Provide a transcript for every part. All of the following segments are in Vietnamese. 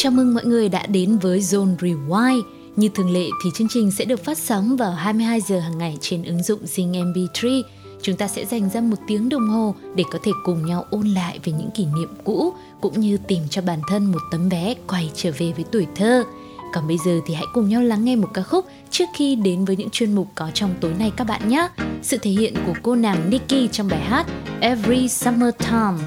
Chào mừng mọi người đã đến với Zone Rewind. Như thường lệ thì chương trình sẽ được phát sóng vào 22 giờ hàng ngày trên ứng dụng Zing MP3. Chúng ta sẽ dành ra một tiếng đồng hồ để có thể cùng nhau ôn lại về những kỷ niệm cũ, cũng như tìm cho bản thân một tấm vé quay trở về với tuổi thơ. Còn bây giờ thì hãy cùng nhau lắng nghe một ca khúc trước khi đến với những chuyên mục có trong tối nay các bạn nhé. Sự thể hiện của cô nàng Nikki trong bài hát Every Summer Time.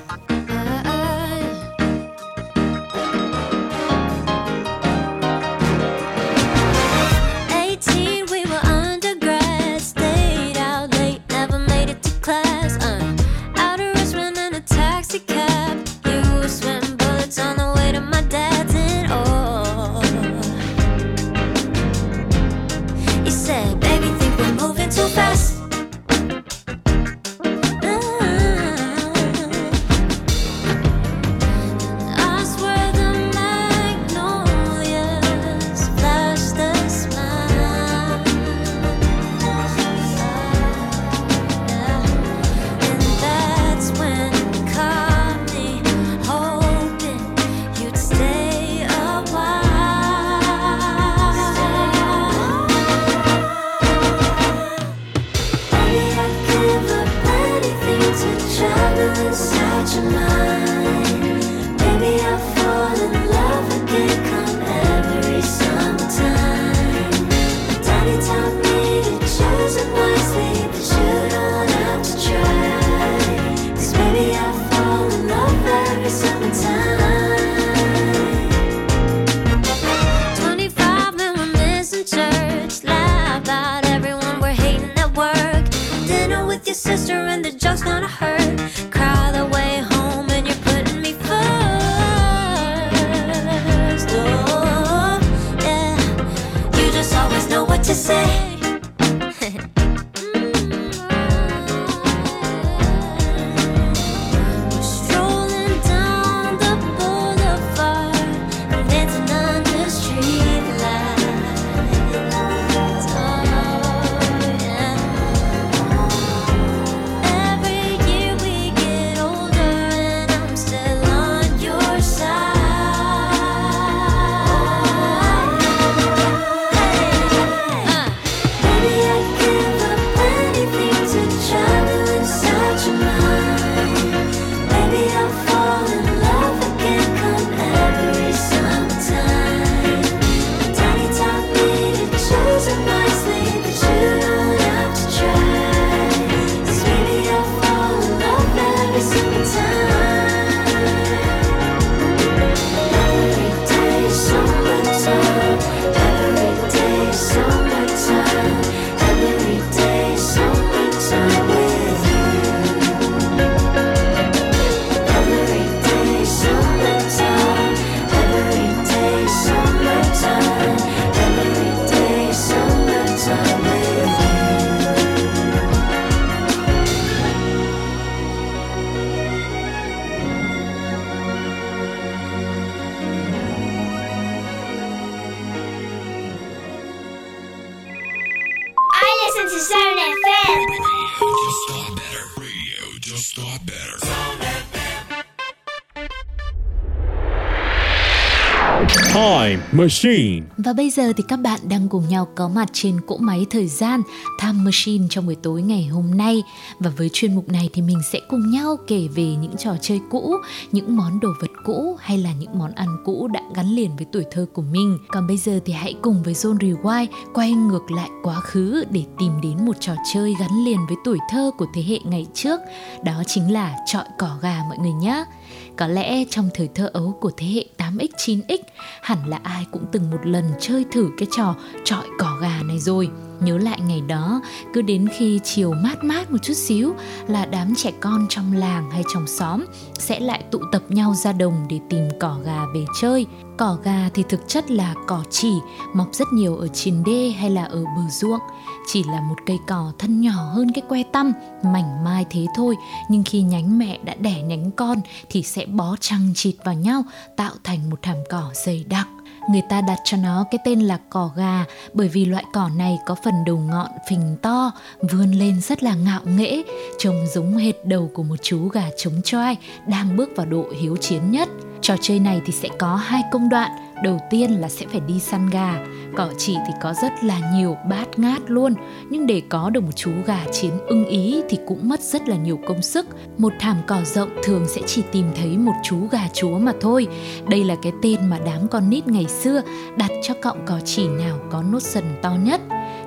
Zone FM. Radio just got better. Radio just got better. Machine. Và bây giờ thì các bạn đang cùng nhau có mặt trên cỗ máy thời gian Time Machine trong buổi tối ngày hôm nay. Và với chuyên mục này thì mình sẽ cùng nhau kể về những trò chơi cũ, những món đồ vật cũ hay là những món ăn cũ đã gắn liền với tuổi thơ của mình. Còn bây giờ thì hãy cùng với Zone Rewind quay ngược lại quá khứ để tìm đến một trò chơi gắn liền với tuổi thơ của thế hệ ngày trước. Đó chính là trọi cỏ gà mọi người nhé. Có lẽ trong thời thơ ấu của thế hệ 8X, 9X, hẳn là ai cũng từng một lần chơi thử cái trò trọi cỏ gà này rồi. Nhớ lại ngày đó, cứ đến khi chiều mát mát một chút xíu là đám trẻ con trong làng hay trong xóm sẽ lại tụ tập nhau ra đồng để tìm cỏ gà về chơi. Cỏ gà thì thực chất là cỏ chỉ, mọc rất nhiều ở trên đê hay là ở bờ ruộng. Chỉ là một cây cỏ thân nhỏ hơn cái que tăm, mảnh mai thế thôi, nhưng khi nhánh mẹ đã đẻ nhánh con thì sẽ bó chằng chịt vào nhau, tạo thành một thảm cỏ dày đặc Người ta đặt cho nó cái tên là cỏ gà bởi vì loại cỏ này có phần đầu ngọn phình to, vươn lên rất là ngạo nghễ, trông giống hệt đầu của một chú gà trống choai đang bước vào độ hiếu chiến nhất. Trò chơi này thì sẽ có hai công đoạn. Đầu tiên là sẽ phải đi săn gà. Cỏ chỉ thì có rất là nhiều bát ngát luôn. Nhưng để có được một chú gà chiến ưng ý thì cũng mất rất là nhiều công sức. Một thảm cỏ rộng thường sẽ chỉ tìm thấy một chú gà chúa mà thôi. Đây là cái tên mà đám con nít ngày xưa đặt cho cọng cỏ chỉ nào có nốt sần to nhất.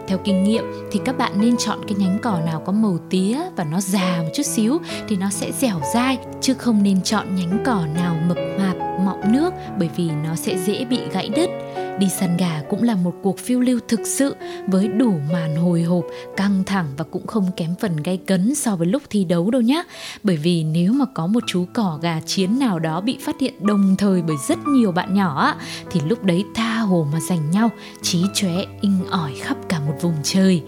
Theo kinh nghiệm thì các bạn nên chọn cái nhánh cỏ nào có màu tía và nó già một chút xíu thì nó sẽ dẻo dai chứ không nên chọn nhánh cỏ nào mập mạp, mọng nước bởi vì nó sẽ dễ bị gãy đứt. Đi săn gà cũng là một cuộc phiêu lưu thực sự với đủ màn hồi hộp, căng thẳng và cũng không kém phần gay cấn so với lúc thi đấu đâu nhé. Bởi vì nếu mà có một chú cỏ gà chiến nào đó bị phát hiện đồng thời bởi rất nhiều bạn nhỏ thì lúc đấy tha hồ mà giành nhau, trí chóe inh ỏi khắp cả một vùng trời.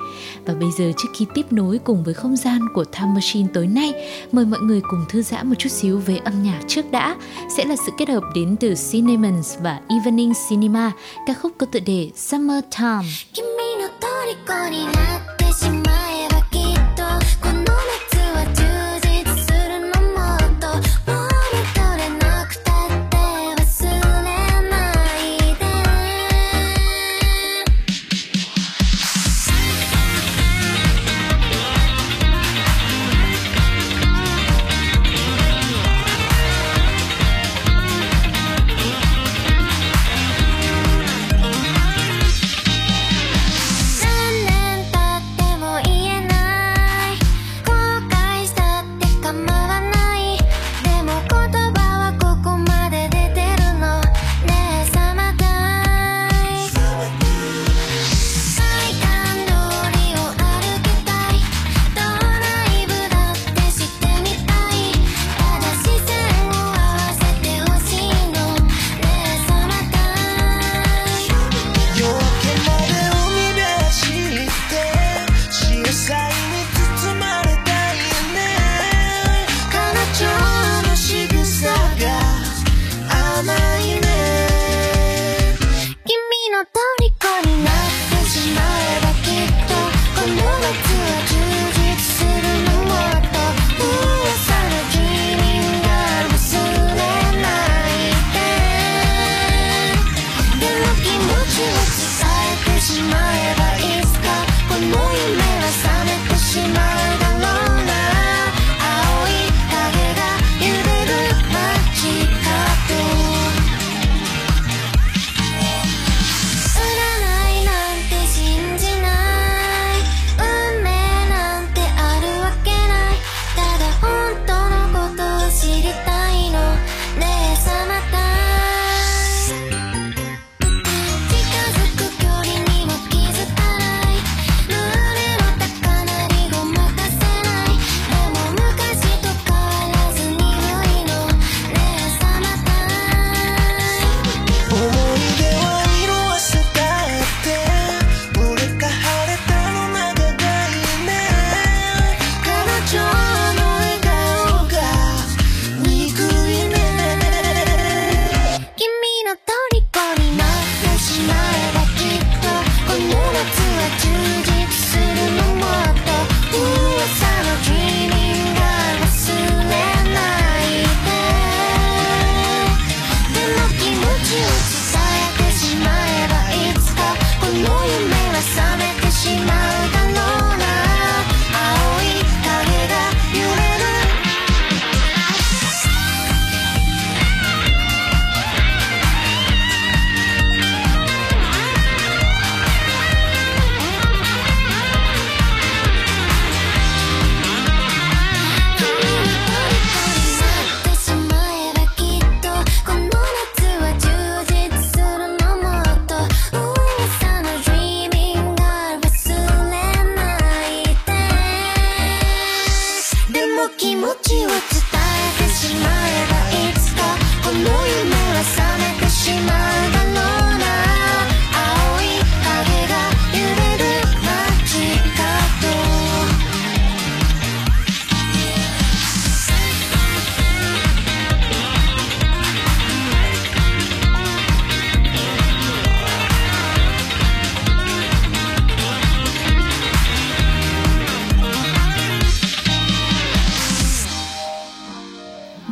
Và bây giờ trước khi tiếp nối cùng với không gian của Time Machine tối nay, mời mọi người cùng thư giãn một chút xíu về âm nhạc trước đã. Sẽ là sự kết hợp đến từ Cinnamons và Evening Cinema, ca khúc có tựa đề Summertime.「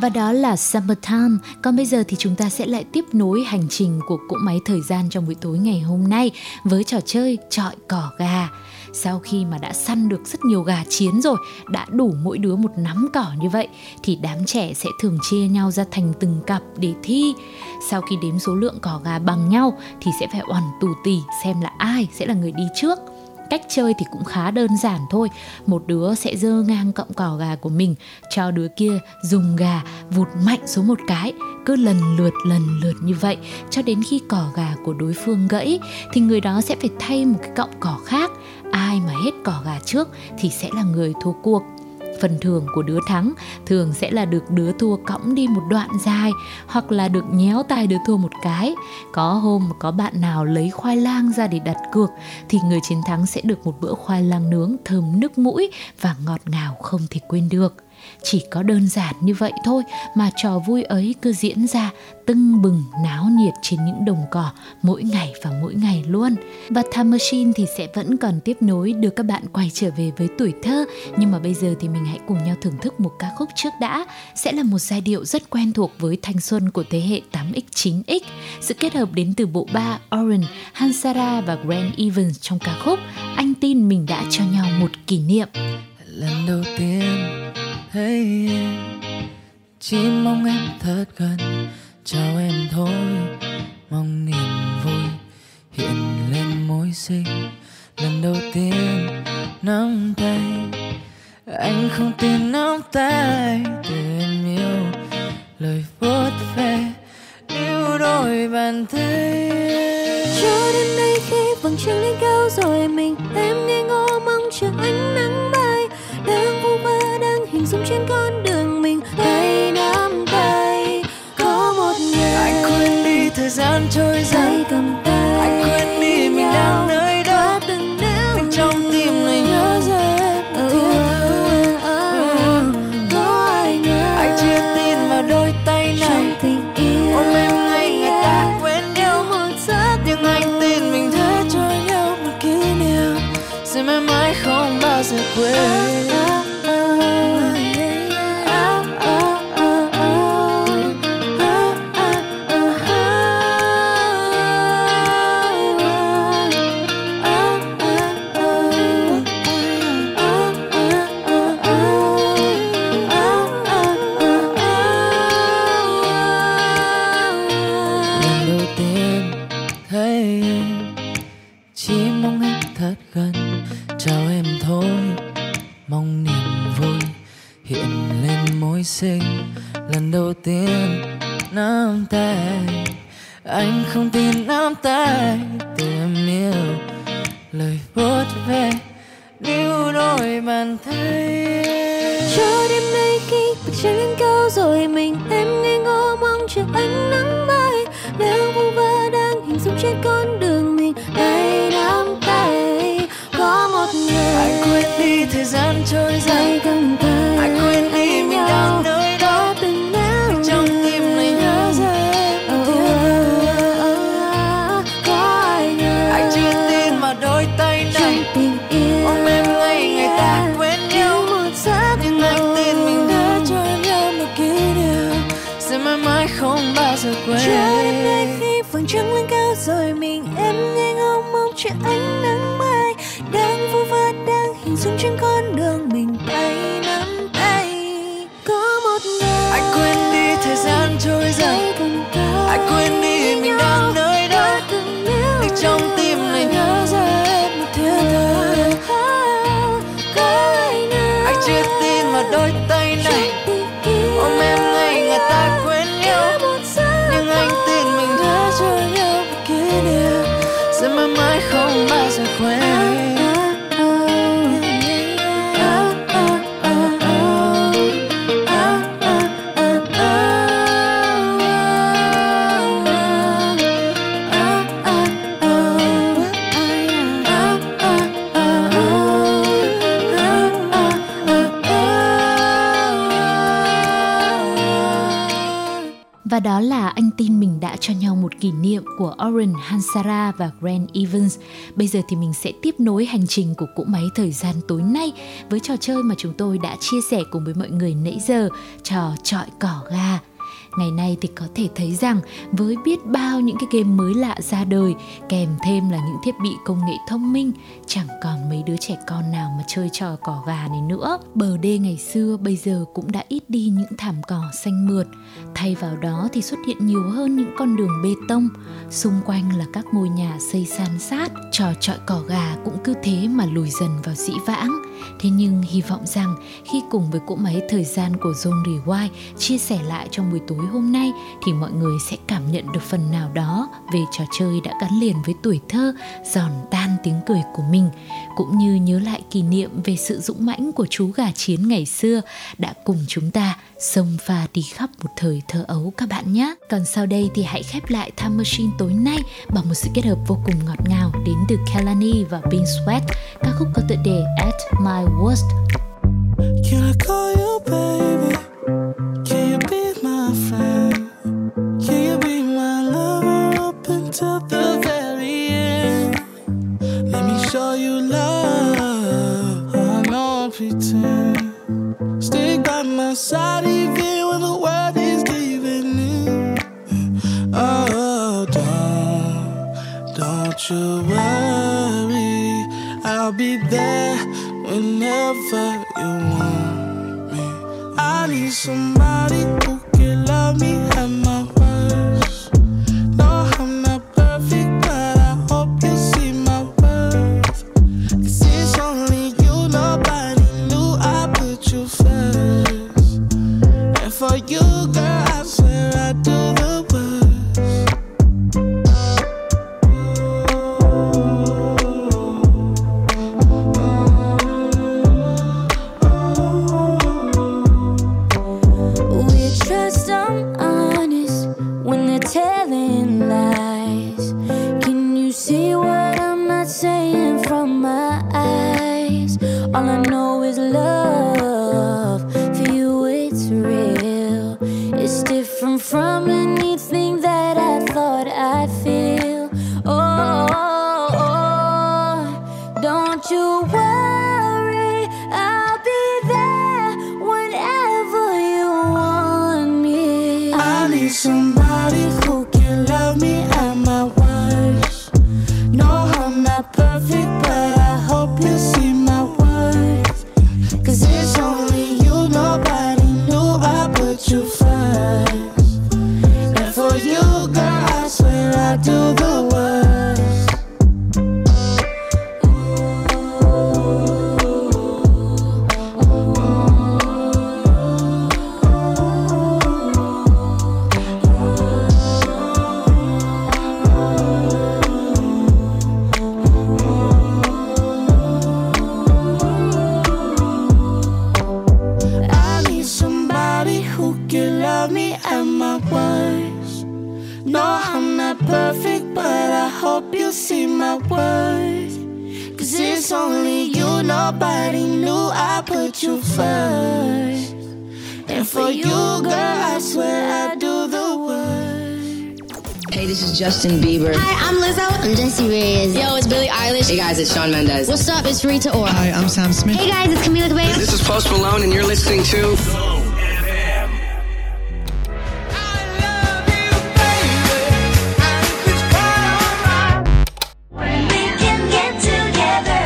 Và đó là Summertime. Còn bây giờ thì chúng ta sẽ lại tiếp nối hành trình của cỗ máy thời gian trong buổi tối ngày hôm nay với trò chơi trọi cỏ gà. Sau khi mà đã săn được rất nhiều gà chiến rồi, đã đủ mỗi đứa một nắm cỏ như vậy thì đám trẻ sẽ thường chia nhau ra thành từng cặp để thi. Sau khi đếm số lượng cỏ gà bằng nhau thì sẽ phải oằn tù tì xem là ai sẽ là người đi trước cách chơi thì cũng khá đơn giản thôi. Một đứa sẽ dơ ngang cọng cỏ gà của mình, cho đứa kia dùng gà vụt mạnh xuống một cái. Cứ lần lượt lần lượt như vậy, cho đến khi cỏ gà của đối phương gãy, thì người đó sẽ phải thay một cái cọng cỏ khác. Ai mà hết cỏ gà trước thì sẽ là người thua cuộc phần thưởng của đứa thắng. Thường sẽ là được đứa thua cõng đi một đoạn dài, hoặc là được nhéo tay đứa thua một cái. Có hôm có bạn nào lấy khoai lang ra để đặt cược, thì người chiến thắng sẽ được một bữa khoai lang nướng thơm nước mũi và ngọt ngào không thể quên được chỉ có đơn giản như vậy thôi mà trò vui ấy cứ diễn ra tưng bừng náo nhiệt trên những đồng cỏ mỗi ngày và mỗi ngày luôn. Và Time Machine thì sẽ vẫn còn tiếp nối đưa các bạn quay trở về với tuổi thơ nhưng mà bây giờ thì mình hãy cùng nhau thưởng thức một ca khúc trước đã sẽ là một giai điệu rất quen thuộc với thanh xuân của thế hệ 8X 9X. Sự kết hợp đến từ bộ ba Oren, Hansara và Grand Evans trong ca khúc Anh tin mình đã cho nhau một kỷ niệm. Lần đầu tiên hey, chỉ mong em thật gần chào em thôi. Mong niềm vui hiện lên môi xinh lần đầu tiên nắm tay anh không tin nắm tay. Từ em yêu lời vuốt ve níu đôi bàn tay. Cho đến đây khi vầng trăng lên cao rồi mình em nghe ngô mong chờ ánh nắng. Gian trôi tay cầm tay anh quên đi mình đang nơi đã từng nhưng trong tim này nhớ ừ, ừ, ừ. có ai ngờ anh chưa tin vào đôi tay trong này tình yêu ôm em ngay người ta quên nhau. một giấc nhưng anh tin mình đã cho nhau một kỷ niệm. Sẽ mãi mãi không bao giờ quên trăng lên cao rồi mình em nghe ngóng mong chờ ánh nắng mai. Đang vu vơ đang hình dung trên con đường mình tay nắm tay. Có một người anh quên đi thời gian trôi tay anh quên đi mình đang nơi níu nhưng trong tim này nhớ anh tin mình đã cho nhau một kỷ niệm của Oren Hansara và Grant Evans. Bây giờ thì mình sẽ tiếp nối hành trình của cỗ máy thời gian tối nay với trò chơi mà chúng tôi đã chia sẻ cùng với mọi người nãy giờ, trò trọi cỏ ga ngày nay thì có thể thấy rằng với biết bao những cái game mới lạ ra đời, kèm thêm là những thiết bị công nghệ thông minh, chẳng còn mấy đứa trẻ con nào mà chơi trò cỏ gà này nữa. Bờ đê ngày xưa bây giờ cũng đã ít đi những thảm cỏ xanh mượt. Thay vào đó thì xuất hiện nhiều hơn những con đường bê tông. Xung quanh là các ngôi nhà xây san sát, trò trọi cỏ gà cũng cứ thế mà lùi dần vào dĩ vãng thế nhưng hy vọng rằng khi cùng với cỗ máy thời gian của Zone Rewind chia sẻ lại trong buổi tối hôm nay thì mọi người sẽ cảm nhận được phần nào đó về trò chơi đã gắn liền với tuổi thơ, giòn tan tiếng cười của mình, cũng như nhớ lại kỷ niệm về sự dũng mãnh của chú gà chiến ngày xưa đã cùng chúng ta sông pha đi khắp một thời thơ ấu các bạn nhé. Còn sau đây thì hãy khép lại Time Machine tối nay bằng một sự kết hợp vô cùng ngọt ngào đến từ Kelani và Bean Sweat, ca khúc có tựa đề At My Worst. Can I call you baby? Can you be my friend? Can you be my lover up until the don't, you worry. I'll be there whenever you want me. I need somebody who What's up? It's Rita Ora. Hi, I'm Sam Smith. Hey guys, it's Camila Cabello. This is Post Malone, and you're listening to. We can get together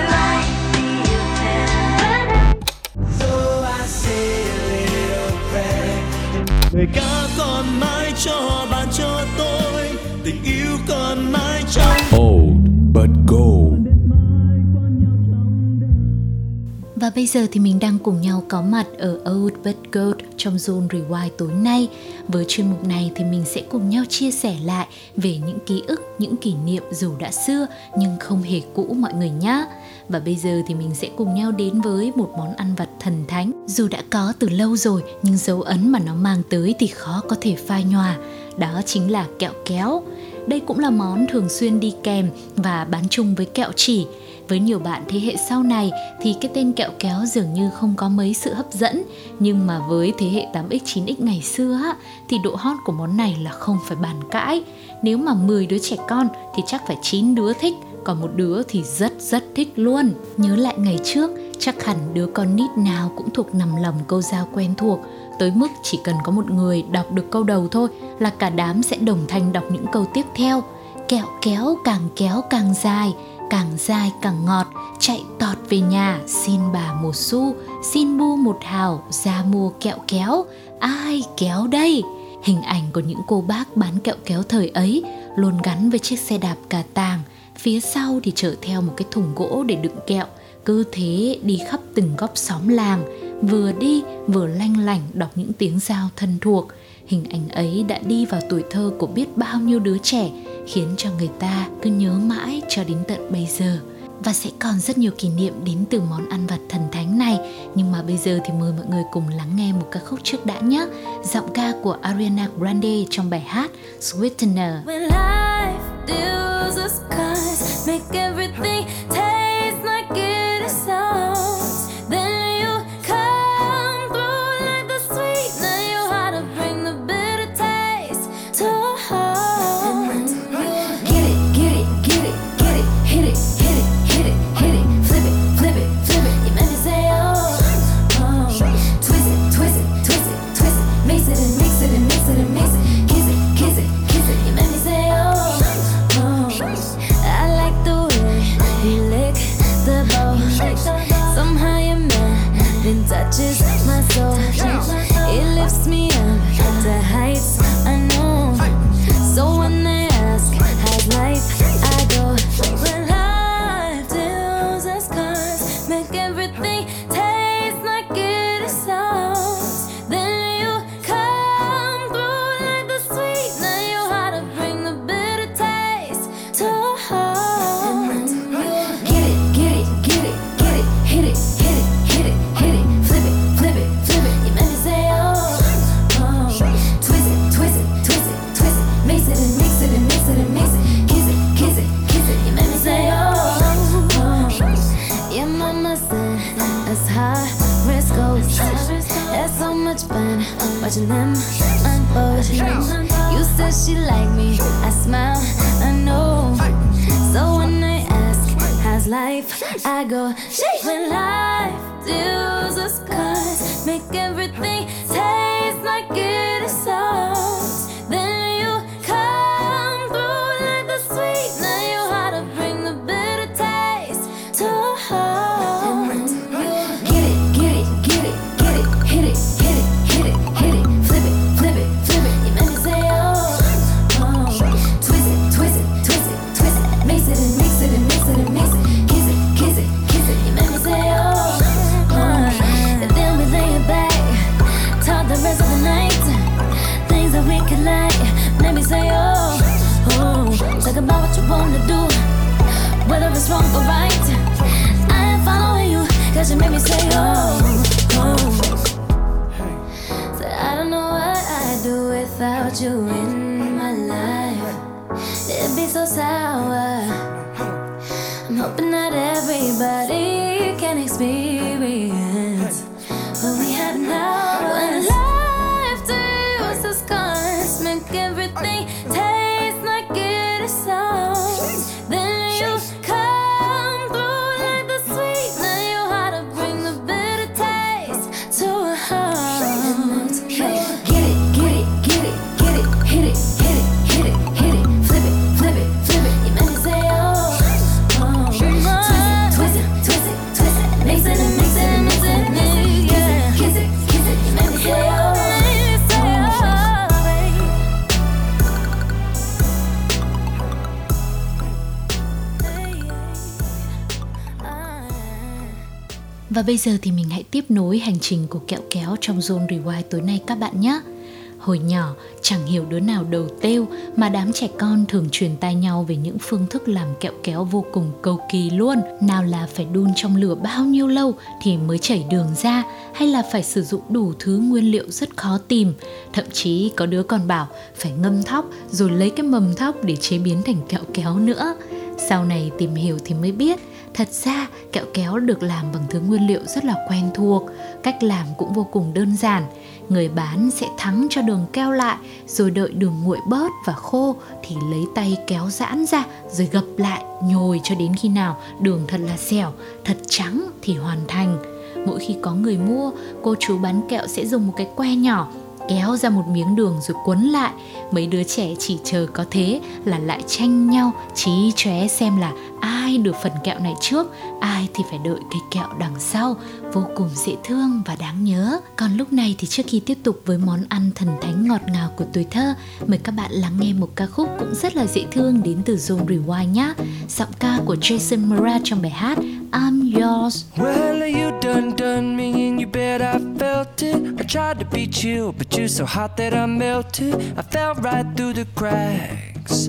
Và bây giờ thì mình đang cùng nhau có mặt ở Old But Gold trong Zone Rewind tối nay. Với chuyên mục này thì mình sẽ cùng nhau chia sẻ lại về những ký ức, những kỷ niệm dù đã xưa nhưng không hề cũ mọi người nhé. Và bây giờ thì mình sẽ cùng nhau đến với một món ăn vặt thần thánh Dù đã có từ lâu rồi nhưng dấu ấn mà nó mang tới thì khó có thể phai nhòa Đó chính là kẹo kéo Đây cũng là món thường xuyên đi kèm và bán chung với kẹo chỉ với nhiều bạn thế hệ sau này thì cái tên kẹo kéo dường như không có mấy sự hấp dẫn. Nhưng mà với thế hệ 8X, 9X ngày xưa thì độ hot của món này là không phải bàn cãi. Nếu mà 10 đứa trẻ con thì chắc phải 9 đứa thích còn một đứa thì rất rất thích luôn. Nhớ lại ngày trước, chắc hẳn đứa con nít nào cũng thuộc nằm lòng câu dao quen thuộc. Tới mức chỉ cần có một người đọc được câu đầu thôi là cả đám sẽ đồng thanh đọc những câu tiếp theo. Kẹo kéo càng kéo càng dài càng dài càng ngọt, chạy tọt về nhà, xin bà một xu xin bu một hào, ra mua kẹo kéo. Ai kéo đây? Hình ảnh của những cô bác bán kẹo kéo thời ấy, luôn gắn với chiếc xe đạp cà tàng, phía sau thì chở theo một cái thùng gỗ để đựng kẹo. Cứ thế đi khắp từng góc xóm làng, vừa đi vừa lanh lảnh đọc những tiếng giao thân thuộc. Hình ảnh ấy đã đi vào tuổi thơ của biết bao nhiêu đứa trẻ khiến cho người ta cứ nhớ mãi cho đến tận bây giờ. Và sẽ còn rất nhiều kỷ niệm đến từ món ăn vặt thần thánh này. Nhưng mà bây giờ thì mời mọi người cùng lắng nghe một ca khúc trước đã nhé. Giọng ca của Ariana Grande trong bài hát Sweetener. When life deals us cards, make everything Và bây giờ thì mình hãy tiếp nối hành trình của kẹo kéo trong Zone Rewind tối nay các bạn nhé. Hồi nhỏ, chẳng hiểu đứa nào đầu têu mà đám trẻ con thường truyền tai nhau về những phương thức làm kẹo kéo vô cùng cầu kỳ luôn. Nào là phải đun trong lửa bao nhiêu lâu thì mới chảy đường ra hay là phải sử dụng đủ thứ nguyên liệu rất khó tìm. Thậm chí có đứa còn bảo phải ngâm thóc rồi lấy cái mầm thóc để chế biến thành kẹo kéo nữa. Sau này tìm hiểu thì mới biết Thật ra kẹo kéo được làm bằng thứ nguyên liệu rất là quen thuộc, cách làm cũng vô cùng đơn giản. Người bán sẽ thắng cho đường keo lại rồi đợi đường nguội bớt và khô thì lấy tay kéo giãn ra rồi gập lại nhồi cho đến khi nào đường thật là dẻo, thật trắng thì hoàn thành. Mỗi khi có người mua, cô chú bán kẹo sẽ dùng một cái que nhỏ kéo ra một miếng đường rồi cuốn lại. Mấy đứa trẻ chỉ chờ có thế là lại tranh nhau trí chóe xem là ai được phần kẹo này trước, ai thì phải đợi cái kẹo đằng sau vô cùng dễ thương và đáng nhớ còn lúc này thì trước khi tiếp tục với món ăn thần thánh ngọt ngào của tuổi thơ mời các bạn lắng nghe một ca khúc cũng rất là dễ thương đến từ Zone Rewind nhé giọng ca của Jason Mraz trong bài hát I'm Yours Well, you done done me and you bet I felt it. I tried to beat you, but you're so hot that I melted. I fell right through the cracks.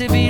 to be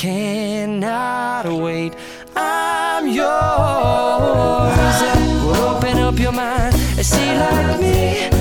cannot wait. I'm yours. Open up your mind and see like me.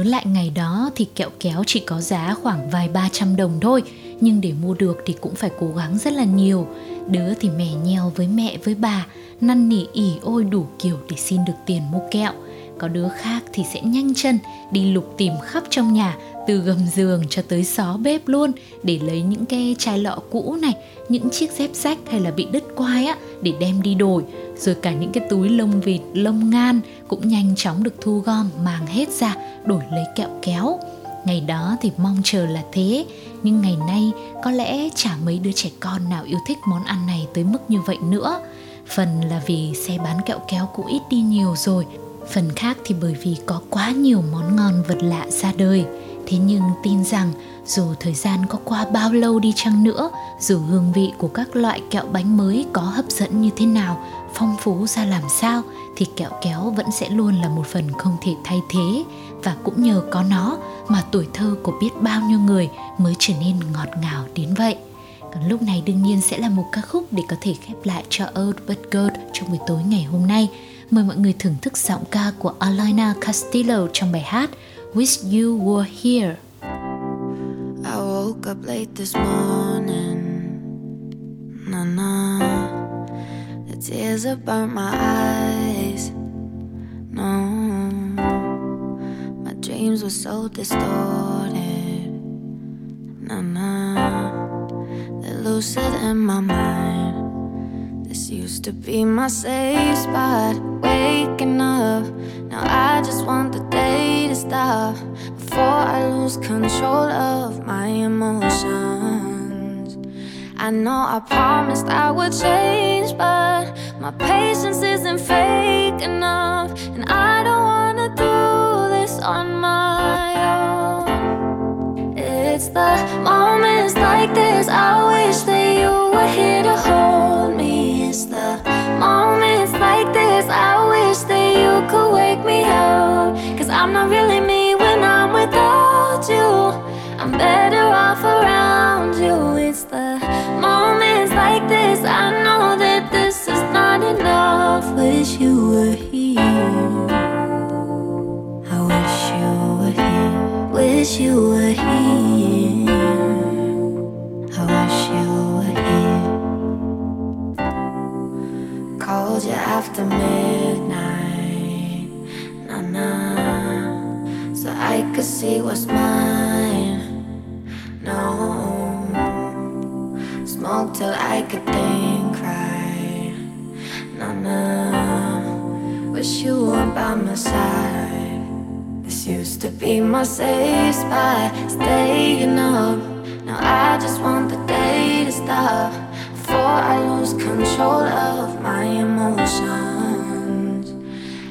Nhớ lại ngày đó thì kẹo kéo chỉ có giá khoảng vài ba trăm đồng thôi, Nhưng để mua được thì cũng phải cố gắng rất là nhiều. Đứa thì mè nheo với mẹ với bà, Năn nỉ ỉ ôi đủ kiểu để xin được tiền mua kẹo có đứa khác thì sẽ nhanh chân đi lục tìm khắp trong nhà, từ gầm giường cho tới xó bếp luôn, để lấy những cái chai lọ cũ này, những chiếc dép rách hay là bị đứt quai á, để đem đi đổi. Rồi cả những cái túi lông vịt, lông ngan cũng nhanh chóng được thu gom mang hết ra, đổi lấy kẹo kéo. Ngày đó thì mong chờ là thế, nhưng ngày nay có lẽ chả mấy đứa trẻ con nào yêu thích món ăn này tới mức như vậy nữa. Phần là vì xe bán kẹo kéo cũng ít đi nhiều rồi phần khác thì bởi vì có quá nhiều món ngon vật lạ ra đời. Thế nhưng tin rằng, dù thời gian có qua bao lâu đi chăng nữa, dù hương vị của các loại kẹo bánh mới có hấp dẫn như thế nào, phong phú ra làm sao, thì kẹo kéo vẫn sẽ luôn là một phần không thể thay thế. Và cũng nhờ có nó mà tuổi thơ của biết bao nhiêu người mới trở nên ngọt ngào đến vậy. Còn lúc này đương nhiên sẽ là một ca khúc để có thể khép lại cho Old But Gold trong buổi tối ngày hôm nay. Mời mọi người thưởng thức giọng ca của Alina Castillo trong bài hát Wish You Were Here. I woke up late this morning. Na na. The tears have burnt my eyes. No, my dreams were so distorted. Na na. They're lucid in my mind. This used to be my safe spot. Waking up, now I just want the day to stop before I lose control of my emotions. I know I promised I would change, but my patience isn't fake enough, and I don't wanna do this on my own. It's the moments like this I wish that you were here to hold me. It's the moments you could wake me up. Cause I'm not really me when I'm without you. I'm better off around you. It's the moments like this I know that this is not enough. Wish you were here. I wish you were here. Wish you were here. My safe spot. Staying up. Now I just want the day to stop before I lose control of my emotions.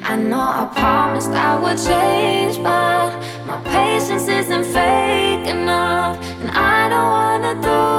I know I promised I would change, but my patience isn't fake enough, and I don't wanna do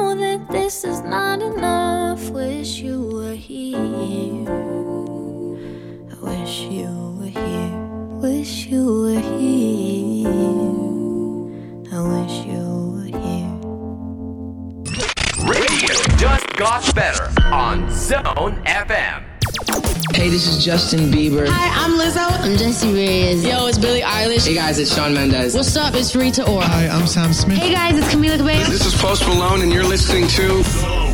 this is not enough. Wish you were here. I wish you were here. Wish you were here. I wish you were here. Radio just got better on Zone FM. Hey, this is Justin Bieber. Hi, I'm Lizzo. I'm Jessie Reyes. Yo, it's Billie Eilish. Hey guys, it's Sean Mendez. What's up? It's Rita Ora. Hi, I'm Sam Smith. Hey guys, it's Camila Cabello. This is Post Malone, and you're listening to Zone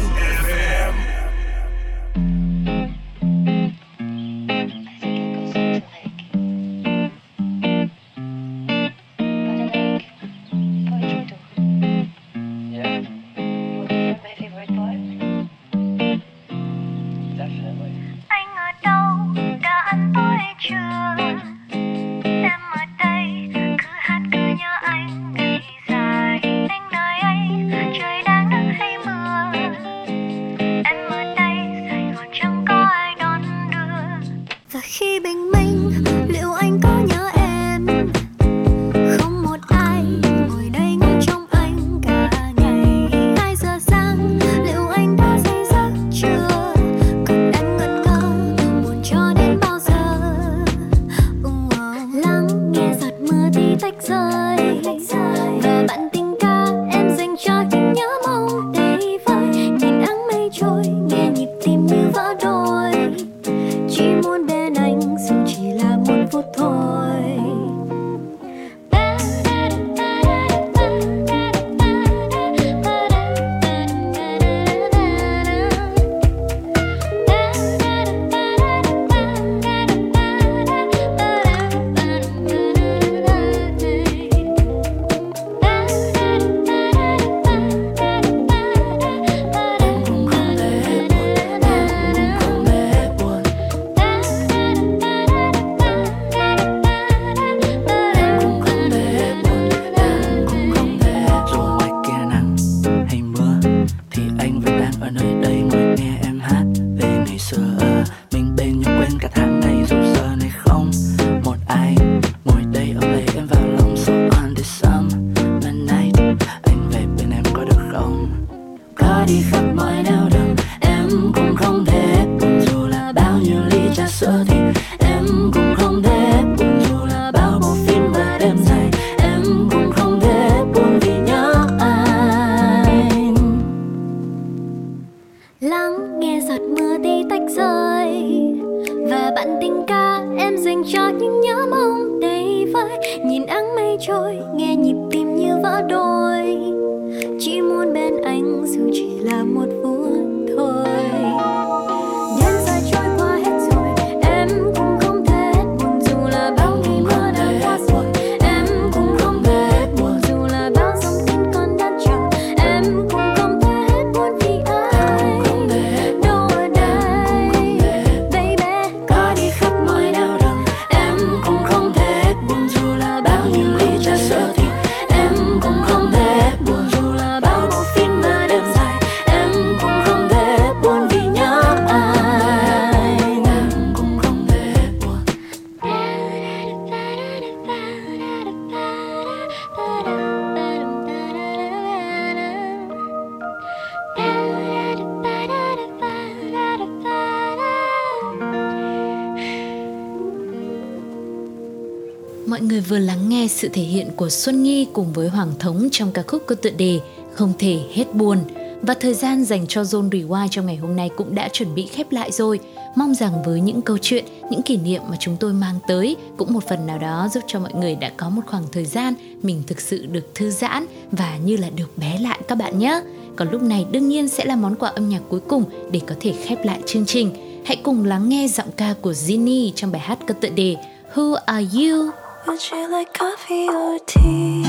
sự thể hiện của Xuân Nhi cùng với Hoàng Thống trong ca khúc có tựa đề Không thể hết buồn. Và thời gian dành cho Zone Rewind trong ngày hôm nay cũng đã chuẩn bị khép lại rồi. Mong rằng với những câu chuyện, những kỷ niệm mà chúng tôi mang tới cũng một phần nào đó giúp cho mọi người đã có một khoảng thời gian mình thực sự được thư giãn và như là được bé lại các bạn nhé. Còn lúc này đương nhiên sẽ là món quà âm nhạc cuối cùng để có thể khép lại chương trình. Hãy cùng lắng nghe giọng ca của Ginny trong bài hát có tựa đề Who Are You? Would you like coffee or tea?